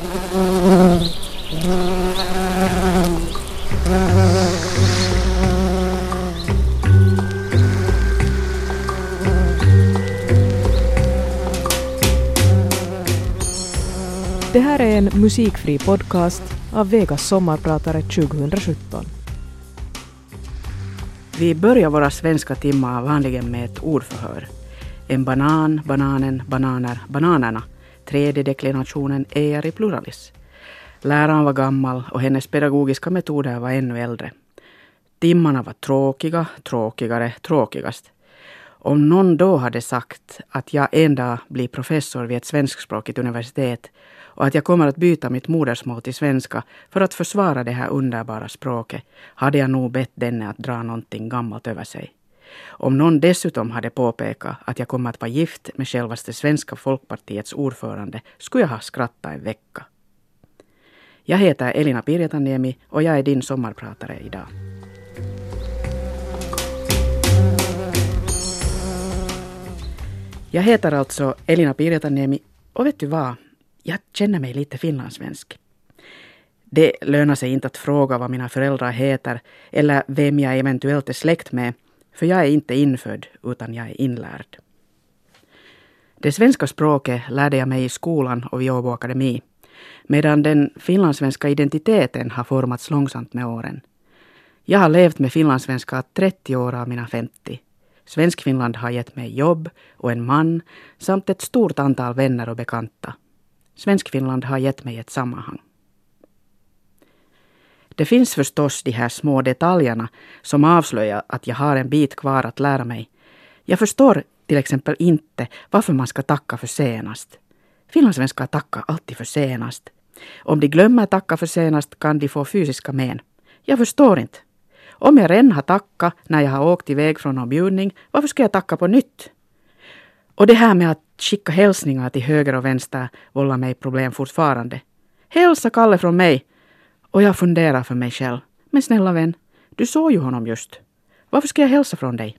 Det här är en musikfri podcast av Vegas sommarpratare 2017. Vi börjar våra svenska timmar vanligen med ett ordförhör. En banan, bananen, bananer, bananerna. Tredje deklinationen är i pluralis. Läraren var gammal och hennes pedagogiska metoder var ännu äldre. Timmarna var tråkiga, tråkigare, tråkigast. Om någon då hade sagt att jag en dag blir professor vid ett svenskspråkigt universitet och att jag kommer att byta mitt modersmål till svenska för att försvara det här underbara språket hade jag nog bett denne att dra någonting gammalt över sig. Om någon dessutom hade påpekat att jag kommer att vara gift med självaste Svenska folkpartiets ordförande skulle jag ha skrattat en vecka. Jag heter Elina Pirjataniemi och jag är din sommarpratare idag. Jag heter alltså Elina Pirjataniemi och vet du vad? Jag känner mig lite finlandssvensk. Det lönar sig inte att fråga vad mina föräldrar heter eller vem jag eventuellt är släkt med, för jag är inte infödd utan jag är inlärd. Det svenska språket lärde jag mig i skolan och vid Åbo Akademi, medan den finlandssvenska identiteten har formats långsamt med åren. Jag har levt med finlandssvenska 30 år av mina 50. Svenskfinland har gett mig jobb och en man samt ett stort antal vänner och bekanta. Svenskfinland har gett mig ett sammanhang. Det finns förstås de här små detaljerna som avslöjar att jag har en bit kvar att lära mig. Jag förstår till exempel inte varför man ska tacka för senast. Finlandssvenskar tackar alltid för senast. Om de glömmer tacka för senast kan de få fysiska men. Jag förstår inte. Om jag redan har tackat när jag har åkt iväg från någon bjudning, varför ska jag tacka på nytt? Och det här med att skicka hälsningar till höger och vänster vållar mig problem fortfarande. Hälsa Kalle från mig! Och jag funderar för mig själv. Men snälla vän, du såg ju honom just. Varför ska jag hälsa från dig?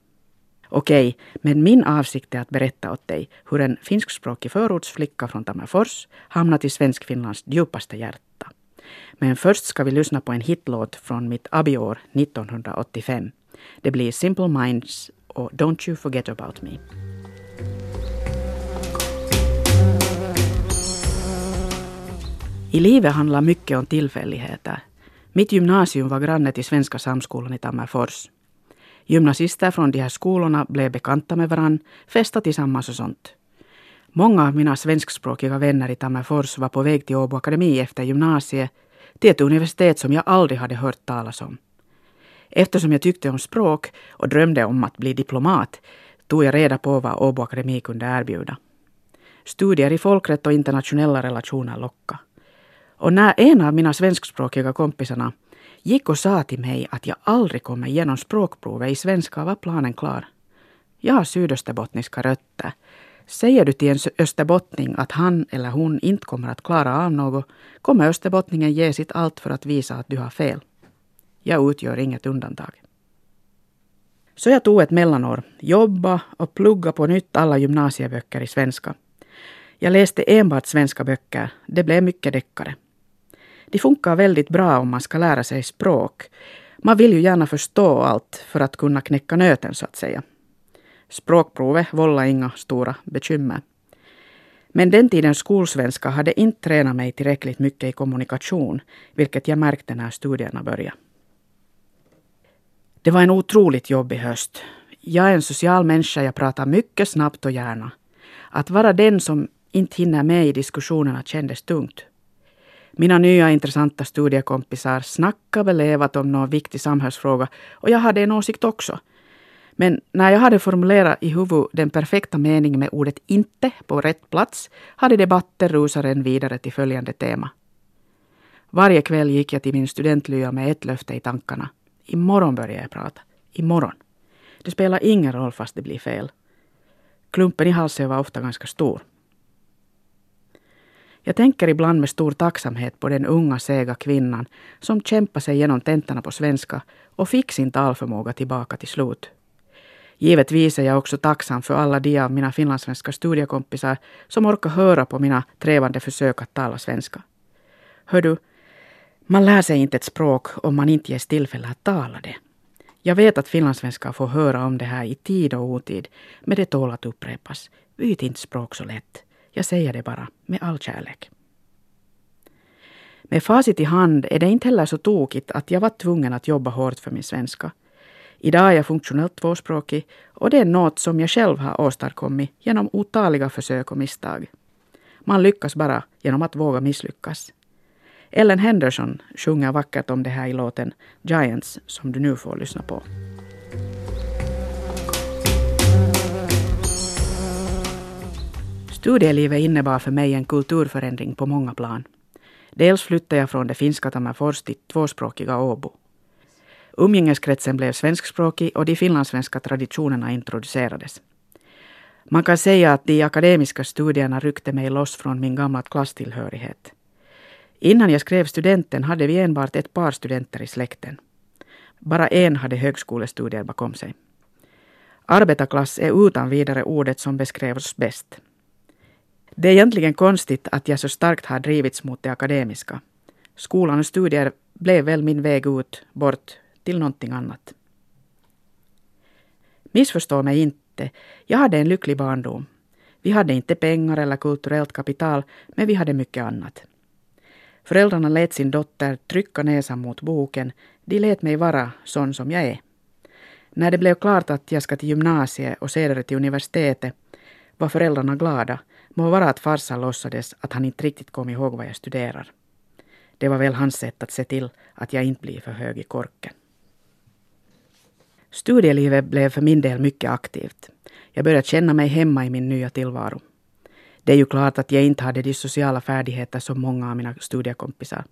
Okej, men min avsikt är att berätta åt dig hur en finskspråkig förortsflicka från Tammerfors hamnat i Svenskfinlands djupaste hjärta. Men först ska vi lyssna på en hitlåt från mitt abiår 1985. Det blir Simple Minds och Don't You Forget About Me. I livet handlar mycket om tillfälligheter. Mitt gymnasium var granne till Svenska Samskolan i Tammerfors. Gymnasister från de här skolorna blev bekanta med varann, festade tillsammans och sånt. Många av mina svenskspråkiga vänner i Tammerfors var på väg till Åbo Akademi efter gymnasiet, till ett universitet som jag aldrig hade hört talas om. Eftersom jag tyckte om språk och drömde om att bli diplomat tog jag reda på vad Åbo Akademi kunde erbjuda. Studier i folkrätt och internationella relationer lockade. Och när en av mina svenskspråkiga kompisarna gick och sa till mig att jag aldrig kommer igenom språkprovet i svenska var planen klar. Jag har sydösterbottniska rötter. Säger du till en österbottning att han eller hon inte kommer att klara av något kommer österbottningen ge sitt allt för att visa att du har fel. Jag utgör inget undantag. Så jag tog ett mellanår, jobba och plugga på nytt alla gymnasieböcker i svenska. Jag läste enbart svenska böcker. Det blev mycket deckare. De funkar väldigt bra om man ska lära sig språk. Man vill ju gärna förstå allt för att kunna knäcka nöten så att säga. Språkprovet vållade inga stora bekymmer. Men den tidens skolsvenska hade inte tränat mig tillräckligt mycket i kommunikation, vilket jag märkte när studierna började. Det var en otroligt jobbig höst. Jag är en social människa, jag pratar mycket snabbt och gärna. Att vara den som inte hinner med i diskussionerna kändes tungt. Mina nya intressanta studiekompisar snackade väl levat om någon viktig samhällsfråga och jag hade en åsikt också. Men när jag hade formulerat i huvudet den perfekta meningen med ordet inte på rätt plats hade debatten rusat vidare till följande tema. Varje kväll gick jag till min studentlya med ett löfte i tankarna. Imorgon börjar jag prata. Imorgon. Det spelar ingen roll fast det blir fel. Klumpen i halsen var ofta ganska stor. Jag tänker ibland med stor tacksamhet på den unga sega kvinnan som kämpade sig genom tentorna på svenska och fick sin talförmåga tillbaka till slut. Givetvis är jag också tacksam för alla de av mina finlandssvenska studiekompisar som orkar höra på mina trevande försök att tala svenska. Hör du, man lär sig inte ett språk om man inte ges tillfälle att tala det. Jag vet att finlandssvenskar får höra om det här i tid och otid, men det tål att upprepas. Byt inte språk så lätt. Jag säger det bara, med all kärlek. Med facit i hand är det inte heller så tokigt att jag var tvungen att jobba hårt för min svenska. Idag är jag funktionellt tvåspråkig och det är något som jag själv har åstadkommit genom otaliga försök och misstag. Man lyckas bara genom att våga misslyckas. Ellen Henderson sjunger vackert om det här i låten Giants som du nu får lyssna på. Studielivet innebar för mig en kulturförändring på många plan. Dels flyttade jag från det finska Tammerfors till tvåspråkiga Åbo. Umgängeskretsen blev svenskspråkig och de finlandssvenska traditionerna introducerades. Man kan säga att de akademiska studierna ryckte mig loss från min gamla klasstillhörighet. Innan jag skrev studenten hade vi enbart ett par studenter i släkten. Bara en hade högskolestudier bakom sig. Arbetarklass är utan vidare ordet som beskrevs bäst. Det är egentligen konstigt att jag så starkt har drivits mot det akademiska. Skolan och studier blev väl min väg ut, bort till någonting annat. Missförstå mig inte, jag hade en lycklig barndom. Vi hade inte pengar eller kulturellt kapital, men vi hade mycket annat. Föräldrarna lät sin dotter trycka näsan mot boken. De lät mig vara sån som jag är. När det blev klart att jag ska till gymnasiet och senare till universitetet var föräldrarna glada, må vara att farsan låtsades att han inte riktigt kom ihåg vad jag studerar. Det var väl hans sätt att se till att jag inte blir för hög i korken. Studielivet blev för min del mycket aktivt. Jag började känna mig hemma i min nya tillvaro. Det är ju klart att jag inte hade de sociala färdigheter som många av mina studiekompisar.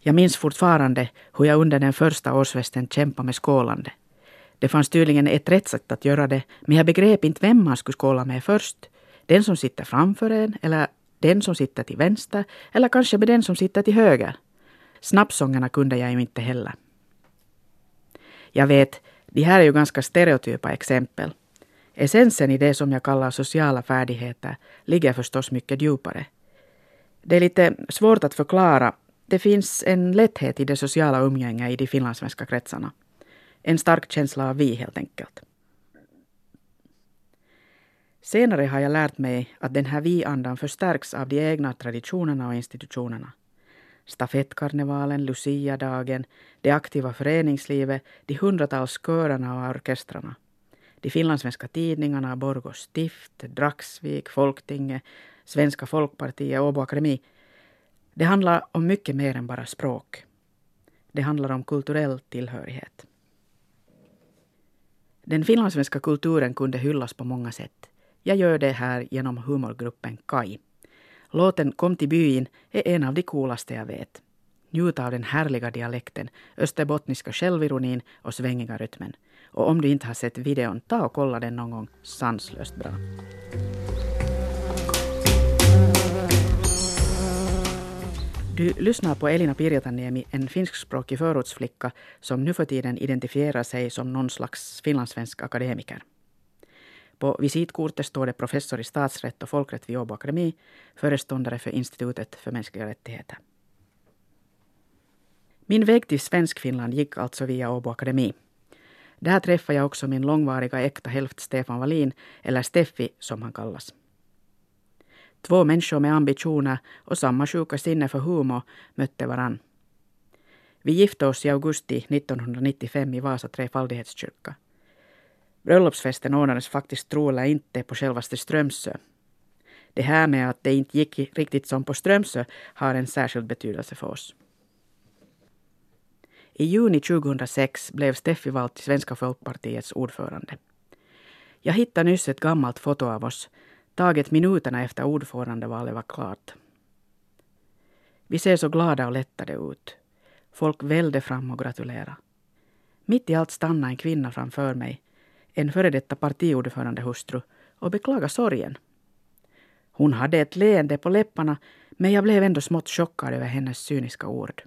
Jag minns fortfarande hur jag under den första årsfesten kämpade med skålande. Det fanns tydligen ett rätt sätt att göra det, men jag begrep inte vem man skulle skåla med först. Den som sitter framför en, eller den som sitter till vänster, eller kanske med den som sitter till höger. Snappsångerna kunde jag ju inte heller. Jag vet, de här är ju ganska stereotypa exempel. Essensen i det som jag kallar sociala färdigheter ligger förstås mycket djupare. Det är lite svårt att förklara. Det finns en lätthet i det sociala umgänget i de finlandssvenska kretsarna. En stark känsla av vi helt enkelt. Senare har jag lärt mig att den här vi-andan förstärks av de egna traditionerna och institutionerna. Stafettkarnevalen, Lucia-dagen, det aktiva föreningslivet, de hundratals körerna och orkestrarna de finlandssvenska tidningarna, Borgå stift, Dragsvik, Folktinget, Svenska folkpartiet, Åbo akademi. Det handlar om mycket mer än bara språk. Det handlar om kulturell tillhörighet. Den finlandssvenska kulturen kunde hyllas på många sätt. Jag gör det här genom humorgruppen Kai. Låten Kom till byn är en av de coolaste jag vet. Njut av den härliga dialekten, österbottniska självironin och svängiga rytmen. Och om du inte har sett videon, ta och kolla den någon gång. Sanslöst bra. Du lyssnar på Elina Pirjataniemi, en finskspråkig förortsflicka som nu för tiden identifierar sig som någon slags finlandssvensk akademiker. På visitkortet står det professor i statsrätt och folkrätt vid Åbo Akademi, föreståndare för Institutet för mänskliga rättigheter. Min väg till Svenskfinland gick alltså via Åbo Akademi. Där träffade jag också min långvariga äkta hälft Stefan Wallin, eller Steffi som han kallas. Två människor med ambitioner och samma sjuka sinne för humor mötte varann. Vi gifte oss i augusti 1995 i Vasa trefaldighetskyrka. Bröllopsfesten ordnades faktiskt tro eller inte på självaste Strömsö. Det här med att det inte gick riktigt som på Strömsö har en särskild betydelse för oss. I juni 2006 blev Steffi vald till Svenska folkpartiets ordförande. Jag hittade nyss ett gammalt foto av oss, taget minuterna efter ordförandevalet var klart. Vi ser så glada och lättade ut. Folk välde fram och gratulerade. Mitt i allt stannade en kvinna framför mig, en före detta partiordförande hustru, och beklaga sorgen. Hon hade ett leende på läpparna, men jag blev ändå smått chockad över hennes cyniska ord.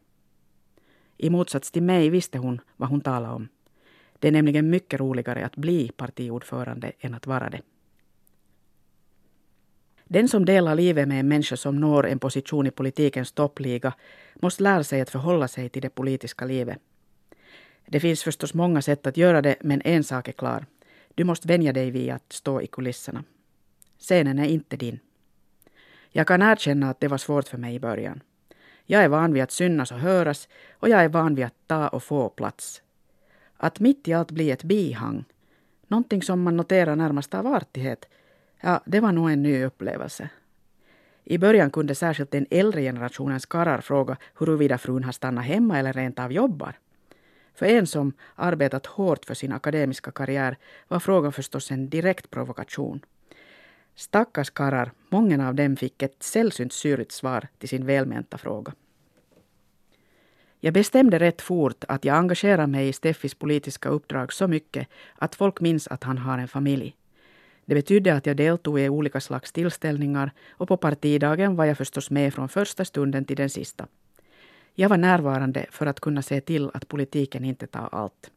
I motsats till mig visste hon vad hon talade om. Det är nämligen mycket roligare att bli partiordförande än att vara det. Den som delar livet med en människa som når en position i politikens toppliga måste lära sig att förhålla sig till det politiska livet. Det finns förstås många sätt att göra det, men en sak är klar. Du måste vänja dig vid att stå i kulisserna. Scenen är inte din. Jag kan erkänna att det var svårt för mig i början. Jag är van vid att synas och höras och jag är van vid att ta och få plats. Att mitt i allt bli ett bihang, någonting som man noterar närmast av artighet, ja, det var nog en ny upplevelse. I början kunde särskilt den äldre generationens karlar fråga huruvida frun har stannat hemma eller rent av jobbar. För en som arbetat hårt för sin akademiska karriär var frågan förstås en direkt provokation. Stackars karlar, många av dem fick ett sällsynt syrligt svar till sin välmenta fråga. Jag bestämde rätt fort att jag engagerar mig i Steffis politiska uppdrag så mycket att folk minns att han har en familj. Det betydde att jag deltog i olika slags tillställningar och på partidagen var jag förstås med från första stunden till den sista. Jag var närvarande för att kunna se till att politiken inte tar allt.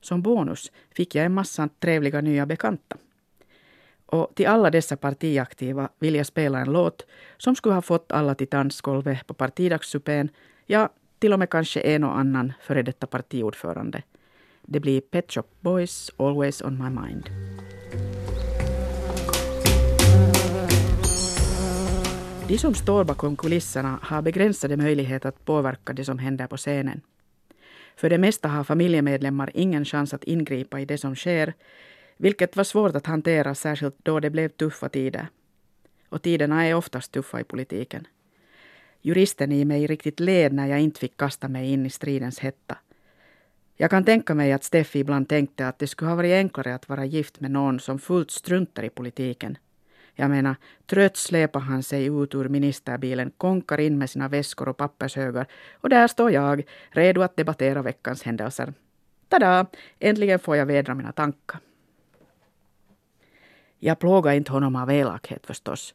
Som bonus fick jag en massa trevliga nya bekanta. Och till alla dessa partiaktiva vill jag spela en låt som skulle ha fått alla till dansgolvet på partidagssupén, ja, till och med kanske en och annan före detta partiordförande. Det blir Pet Shop Boys, Always on my mind. De som står bakom kulisserna har begränsade möjligheter att påverka det som händer på scenen. För det mesta har familjemedlemmar ingen chans att ingripa i det som sker, vilket var svårt att hantera särskilt då det blev tuffa tider. Och tiderna är oftast tuffa i politiken. Juristen i mig riktigt led när jag inte fick kasta mig in i stridens hetta. Jag kan tänka mig att Steffi ibland tänkte att det skulle ha varit enklare att vara gift med någon som fullt struntar i politiken jag menar, trött släpar han sig ut ur ministerbilen, konkar in med sina väskor och pappershögar och där står jag, redo att debattera veckans händelser. Tada! Äntligen får jag vädra mina tankar. Jag plågade inte honom av elakhet förstås.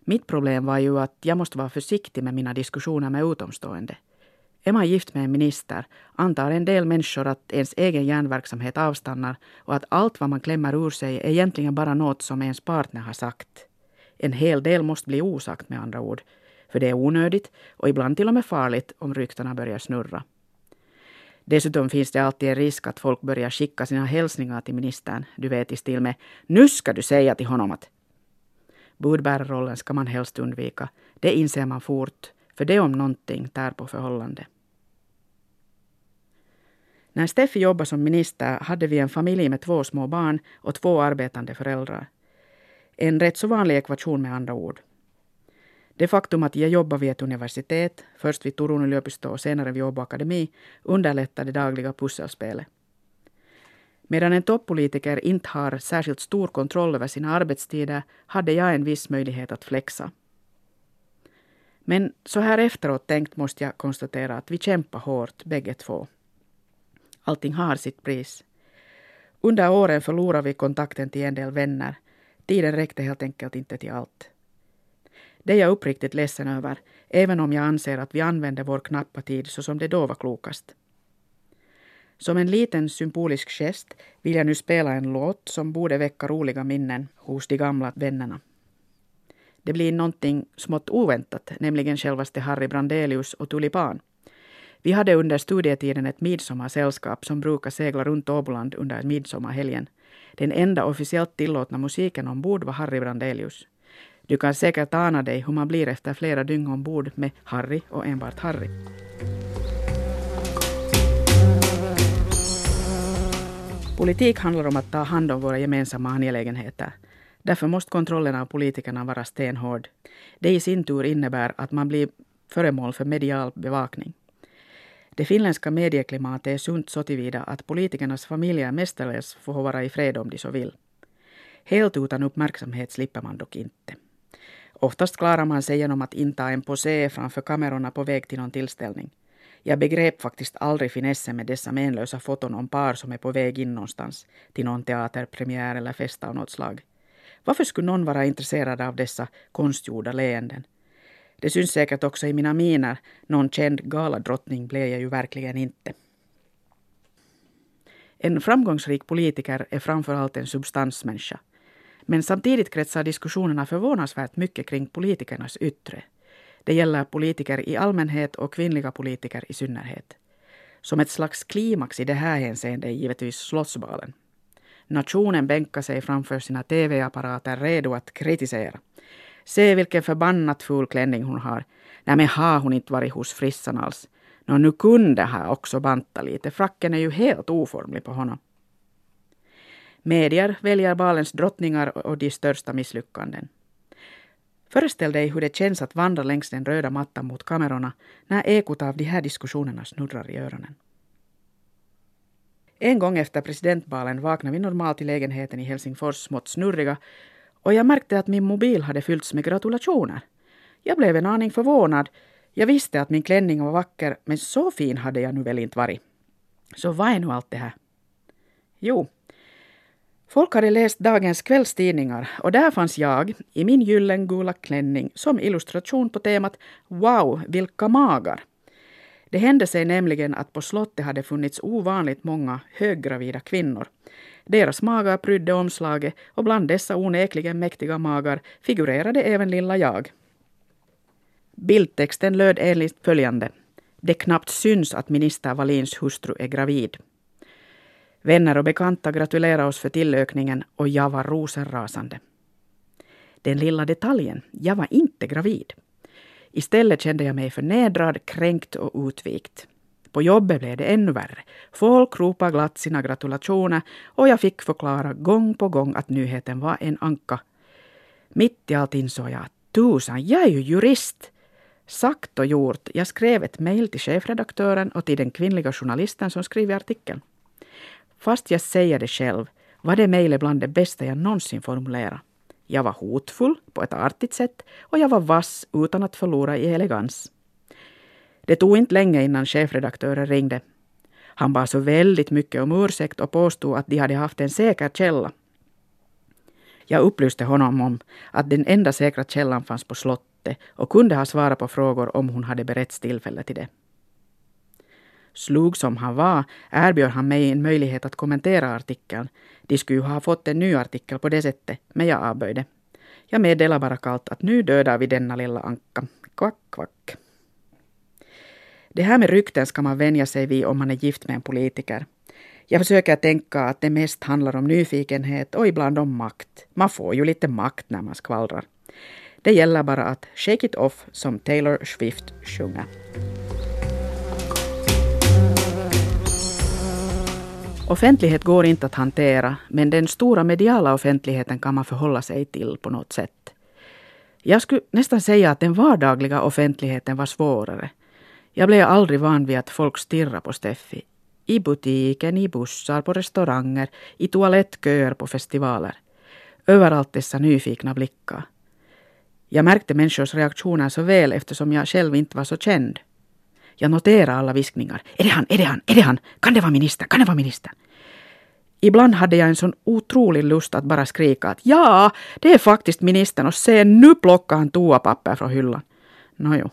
Mitt problem var ju att jag måste vara försiktig med mina diskussioner med utomstående. Är man gift med en minister antar en del människor att ens egen hjärnverksamhet avstannar och att allt vad man klämmer ur sig är egentligen bara något som ens partner har sagt. En hel del måste bli osagt med andra ord. För det är onödigt och ibland till och med farligt om ryktena börjar snurra. Dessutom finns det alltid en risk att folk börjar skicka sina hälsningar till ministern. Du vet i stil med ”Nu ska du säga till honom att...” Budbärarrollen ska man helst undvika. Det inser man fort, för det om någonting tär på förhållandet. När Steffi jobbade som minister hade vi en familj med två små barn och två arbetande föräldrar. En rätt så vanlig ekvation med andra ord. Det faktum att jag jobbade vid ett universitet, först vid Turun yliopisto och senare vid Åbo Akademi, underlättade det dagliga pusselspelet. Medan en toppolitiker inte har särskilt stor kontroll över sina arbetstider hade jag en viss möjlighet att flexa. Men så här efteråt tänkt måste jag konstatera att vi kämpar hårt bägge två. Allting har sitt pris. Under åren förlorade vi kontakten till en del vänner. Tiden räckte helt enkelt inte till allt. Det är jag uppriktigt ledsen över, även om jag anser att vi använde vår knappa tid så som det då var klokast. Som en liten symbolisk gest vill jag nu spela en låt som borde väcka roliga minnen hos de gamla vännerna. Det blir någonting smått oväntat, nämligen självaste Harry Brandelius och Tulipan. Vi hade under studietiden ett midsommarsällskap som brukar segla runt Åboland under midsommarhelgen. Den enda officiellt tillåtna musiken ombord var Harry Brandelius. Du kan säkert ana dig hur man blir efter flera dygn ombord med Harry och enbart Harry. Politik handlar om att ta hand om våra gemensamma angelägenheter. Därför måste kontrollen av politikerna vara stenhård. Det i sin tur innebär att man blir föremål för medial bevakning. Det finländska medieklimatet är sunt så tillvida att politikernas familjer mestadels får vara i fred om de så vill. Helt utan uppmärksamhet slipper man dock inte. Oftast klarar man sig genom att inta en posé framför kamerorna på väg till någon tillställning. Jag begrep faktiskt aldrig finessen med dessa menlösa foton om par som är på väg in någonstans, till någon teaterpremiär eller fest av något slag. Varför skulle någon vara intresserad av dessa konstgjorda leenden? Det syns säkert också i mina miner. Någon känd galadrottning blev jag ju verkligen inte. En framgångsrik politiker är framför allt en substansmänniska. Men samtidigt kretsar diskussionerna förvånansvärt mycket kring politikernas yttre. Det gäller politiker i allmänhet och kvinnliga politiker i synnerhet. Som ett slags klimax i det här hänseendet är givetvis Slottsbalen. Nationen bänkar sig framför sina tv-apparater redo att kritisera. Se vilken förbannat ful klänning hon har. Nej men har hon inte varit hos frissan alls. Nå nu kunde ha också banta lite. Fracken är ju helt oformlig på honom. Medier väljer balens drottningar och de största misslyckanden. Föreställ dig hur det känns att vandra längs den röda mattan mot kamerorna när ekot av de här diskussionerna snurrar i öronen. En gång efter presidentbalen vaknade vi normalt i lägenheten i Helsingfors smått snurriga och jag märkte att min mobil hade fyllts med gratulationer. Jag blev en aning förvånad. Jag visste att min klänning var vacker, men så fin hade jag nu väl inte varit. Så vad är nu allt det här? Jo, folk hade läst dagens kvällstidningar och där fanns jag i min gyllengula klänning som illustration på temat Wow, vilka magar! Det hände sig nämligen att på slottet hade funnits ovanligt många höggravida kvinnor. Deras magar prydde omslaget och bland dessa onekligen mäktiga magar figurerade även lilla jag. Bildtexten löd enligt följande. Det knappt syns att minister Wallins hustru är gravid. Vänner och bekanta gratulerade oss för tillökningen och jag var rosenrasande. Den lilla detaljen, jag var inte gravid. Istället kände jag mig förnedrad, kränkt och utvikt. På jobbet blev det ännu värre. Folk ropade glatt sina gratulationer och jag fick förklara gång på gång att nyheten var en anka. Mitt i allt insåg jag att tusan, jag är ju jurist. Sagt och gjort. Jag skrev ett mejl till chefredaktören och till den kvinnliga journalisten som skrivit artikeln. Fast jag säger det själv var det mejlet bland det bästa jag någonsin formulerat. Jag var hotfull på ett artigt sätt och jag var vass utan att förlora i elegans. Det tog inte länge innan chefredaktören ringde. Han bad så väldigt mycket om ursäkt och påstod att de hade haft en säker källa. Jag upplyste honom om att den enda säkra källan fanns på slottet och kunde ha svarat på frågor om hon hade beretts tillfälle till det. Slug som han var erbjöd han mig en möjlighet att kommentera artikeln. De skulle ju ha fått en ny artikel på det sättet, men jag avböjde. Jag meddelade bara kallt att nu dödar vi denna lilla anka. Kvack, kvack. Det här med rykten ska man vänja sig vid om man är gift med en politiker. Jag försöker tänka att det mest handlar om nyfikenhet och ibland om makt. Man får ju lite makt när man skvallrar. Det gäller bara att shake it off som Taylor Swift sjunger. Offentlighet går inte att hantera, men den stora mediala offentligheten kan man förhålla sig till på något sätt. Jag skulle nästan säga att den vardagliga offentligheten var svårare. Jag blev aldrig van vid att folk stirrar på Steffi. I butiken, i bussar, på restauranger, i toalettköer på festivaler. Överallt dessa nyfikna blickar. Jag märkte människors reaktioner så väl eftersom jag själv inte var så känd. Jag noterade alla viskningar. Är det han? Är det han? Är det han? Kan det vara minister? Kan det vara minister? Ibland hade jag en sån otrolig lust att bara skrika att ja, det är faktiskt ministern och se nu plockar han toapapper från hyllan. Nåjo.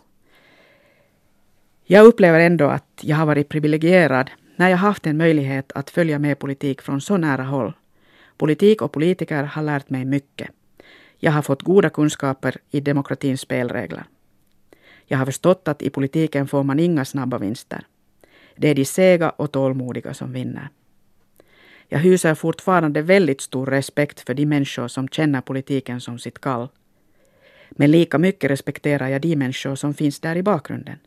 Jag upplever ändå att jag har varit privilegierad när jag haft en möjlighet att följa med politik från så nära håll. Politik och politiker har lärt mig mycket. Jag har fått goda kunskaper i demokratins spelregler. Jag har förstått att i politiken får man inga snabba vinster. Det är de sega och tålmodiga som vinner. Jag hyser fortfarande väldigt stor respekt för de människor som känner politiken som sitt kall. Men lika mycket respekterar jag de människor som finns där i bakgrunden.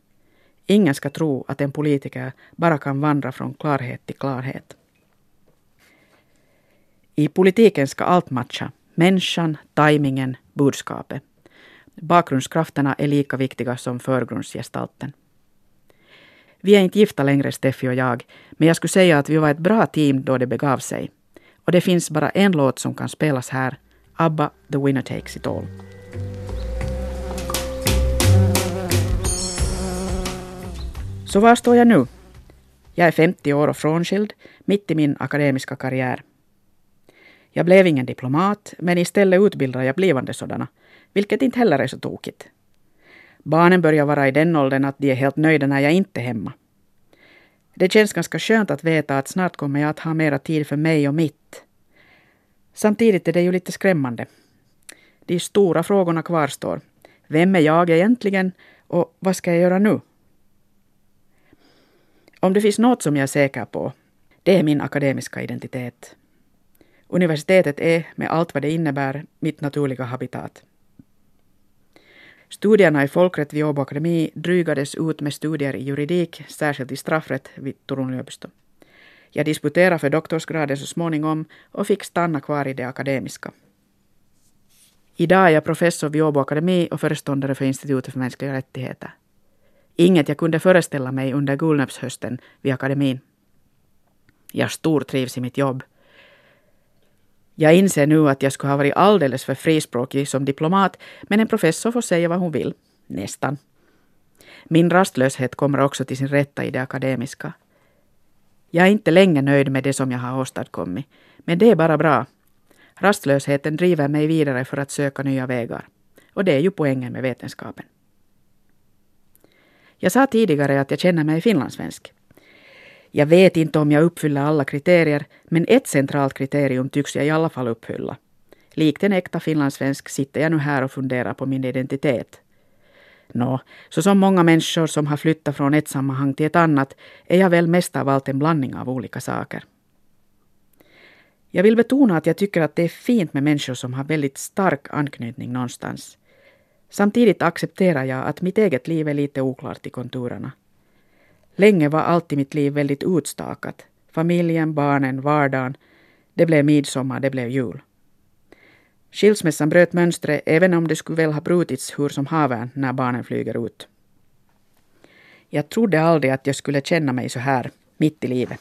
Ingen ska tro att en politiker bara kan vandra från klarhet till klarhet. I politiken ska allt matcha. Människan, tajmingen, budskapet. Bakgrundskrafterna är lika viktiga som förgrundsgestalten. Vi är inte gifta längre, Steffi och jag, men jag skulle säga att vi var ett bra team då det begav sig. Och det finns bara en låt som kan spelas här, ABBA, The Winner Takes It All. Så var står jag nu? Jag är 50 år och frånskild, mitt i min akademiska karriär. Jag blev ingen diplomat, men istället utbildade jag blivande sådana, vilket inte heller är så tokigt. Barnen börjar vara i den åldern att de är helt nöjda när jag inte är hemma. Det känns ganska skönt att veta att snart kommer jag att ha mera tid för mig och mitt. Samtidigt är det ju lite skrämmande. De stora frågorna kvarstår. Vem är jag egentligen och vad ska jag göra nu? Om det finns något som jag är säker på, det är min akademiska identitet. Universitetet är, med allt vad det innebär, mitt naturliga habitat. Studierna i folkrätt vid Åbo Akademi drygades ut med studier i juridik, särskilt i straffrätt vid Turun yliopisto. Jag disputerade för doktorsgraden så småningom och fick stanna kvar i det akademiska. Idag är jag professor vid Åbo Akademi och föreståndare för Institutet för mänskliga rättigheter. Inget jag kunde föreställa mig under Gullnäpshösten vid akademin. Jag stortrivs i mitt jobb. Jag inser nu att jag skulle ha varit alldeles för frispråkig som diplomat, men en professor får säga vad hon vill. Nästan. Min rastlöshet kommer också till sin rätta i det akademiska. Jag är inte länge nöjd med det som jag har åstadkommit, men det är bara bra. Rastlösheten driver mig vidare för att söka nya vägar. Och det är ju poängen med vetenskapen. Jag sa tidigare att jag känner mig finlandssvensk. Jag vet inte om jag uppfyller alla kriterier, men ett centralt kriterium tycks jag i alla fall uppfylla. Likt en äkta finlandssvensk sitter jag nu här och funderar på min identitet. Nå, så som många människor som har flyttat från ett sammanhang till ett annat är jag väl mest av allt en blandning av olika saker. Jag vill betona att jag tycker att det är fint med människor som har väldigt stark anknytning någonstans. Samtidigt accepterar jag att mitt eget liv är lite oklart i konturerna. Länge var allt i mitt liv väldigt utstakat. Familjen, barnen, vardagen. Det blev midsommar, det blev jul. Skilsmässan bröt mönstret även om det skulle väl ha brutits hur som haven när barnen flyger ut. Jag trodde aldrig att jag skulle känna mig så här, mitt i livet.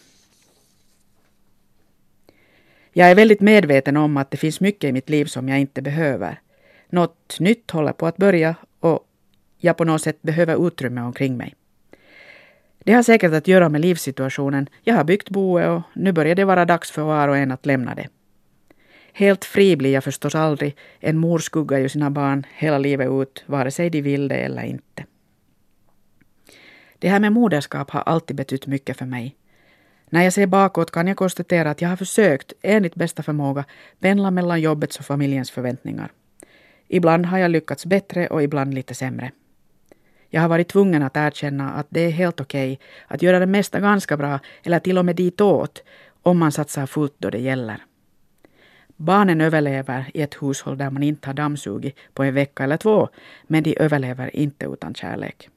Jag är väldigt medveten om att det finns mycket i mitt liv som jag inte behöver. Något nytt håller på att börja och jag på något sätt behöver utrymme omkring mig. Det har säkert att göra med livssituationen. Jag har byggt boet och nu börjar det vara dags för var och en att lämna det. Helt fri blir jag förstås aldrig. En mor skuggar ju sina barn hela livet ut, vare sig de vill det eller inte. Det här med moderskap har alltid betytt mycket för mig. När jag ser bakåt kan jag konstatera att jag har försökt, enligt bästa förmåga, pendla mellan jobbets och familjens förväntningar. Ibland har jag lyckats bättre och ibland lite sämre. Jag har varit tvungen att erkänna att det är helt okej okay att göra det mesta ganska bra eller till och med ditåt om man satsar fullt då det gäller. Barnen överlever i ett hushåll där man inte har dammsugit på en vecka eller två, men de överlever inte utan kärlek.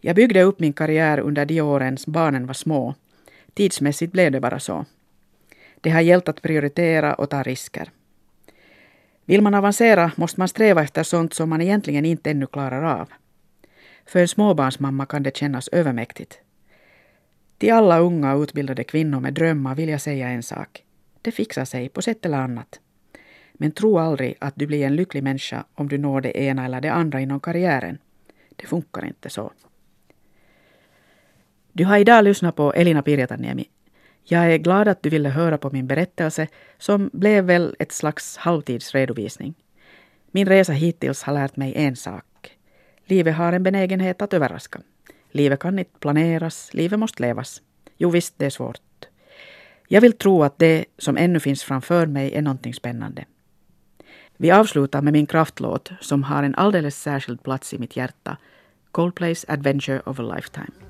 Jag byggde upp min karriär under de åren barnen var små. Tidsmässigt blev det bara så. Det har gällt att prioritera och ta risker. Vill man avancera måste man sträva efter sånt som man egentligen inte ännu klarar av. För en småbarnsmamma kan det kännas övermäktigt. Till alla unga och utbildade kvinnor med drömmar vill jag säga en sak. Det fixar sig på sätt eller annat. Men tro aldrig att du blir en lycklig människa om du når det ena eller det andra inom karriären. Det funkar inte så. Du har idag lyssnat på Elina Pirjataniemi. Jag är glad att du ville höra på min berättelse som blev väl ett slags halvtidsredovisning. Min resa hittills har lärt mig en sak. Livet har en benägenhet att överraska. Livet kan inte planeras, livet måste levas. Jo visst, det är svårt. Jag vill tro att det som ännu finns framför mig är någonting spännande. Vi avslutar med min kraftlåt som har en alldeles särskild plats i mitt hjärta. Coldplays Adventure of a Lifetime.